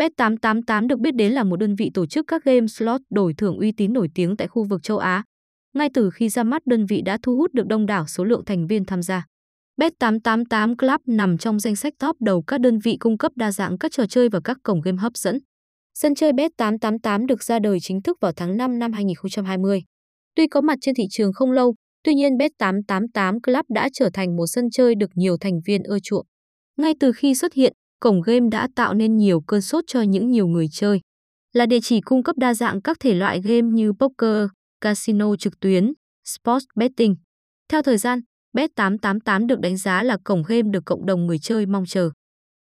Bet888 được biết đến là một đơn vị tổ chức các game slot đổi thưởng uy tín nổi tiếng tại khu vực châu Á. Ngay từ khi ra mắt đơn vị đã thu hút được đông đảo số lượng thành viên tham gia. Bet888 Club nằm trong danh sách top đầu các đơn vị cung cấp đa dạng các trò chơi và các cổng game hấp dẫn. Sân chơi Bet888 được ra đời chính thức vào tháng 5 năm 2020. Tuy có mặt trên thị trường không lâu, tuy nhiên Bet888 Club đã trở thành một sân chơi được nhiều thành viên ưa chuộng. Ngay từ khi xuất hiện, cổng game đã tạo nên nhiều cơn sốt cho những nhiều người chơi. Là địa chỉ cung cấp đa dạng các thể loại game như poker, casino trực tuyến, sports betting. Theo thời gian, Bet888 được đánh giá là cổng game được cộng đồng người chơi mong chờ.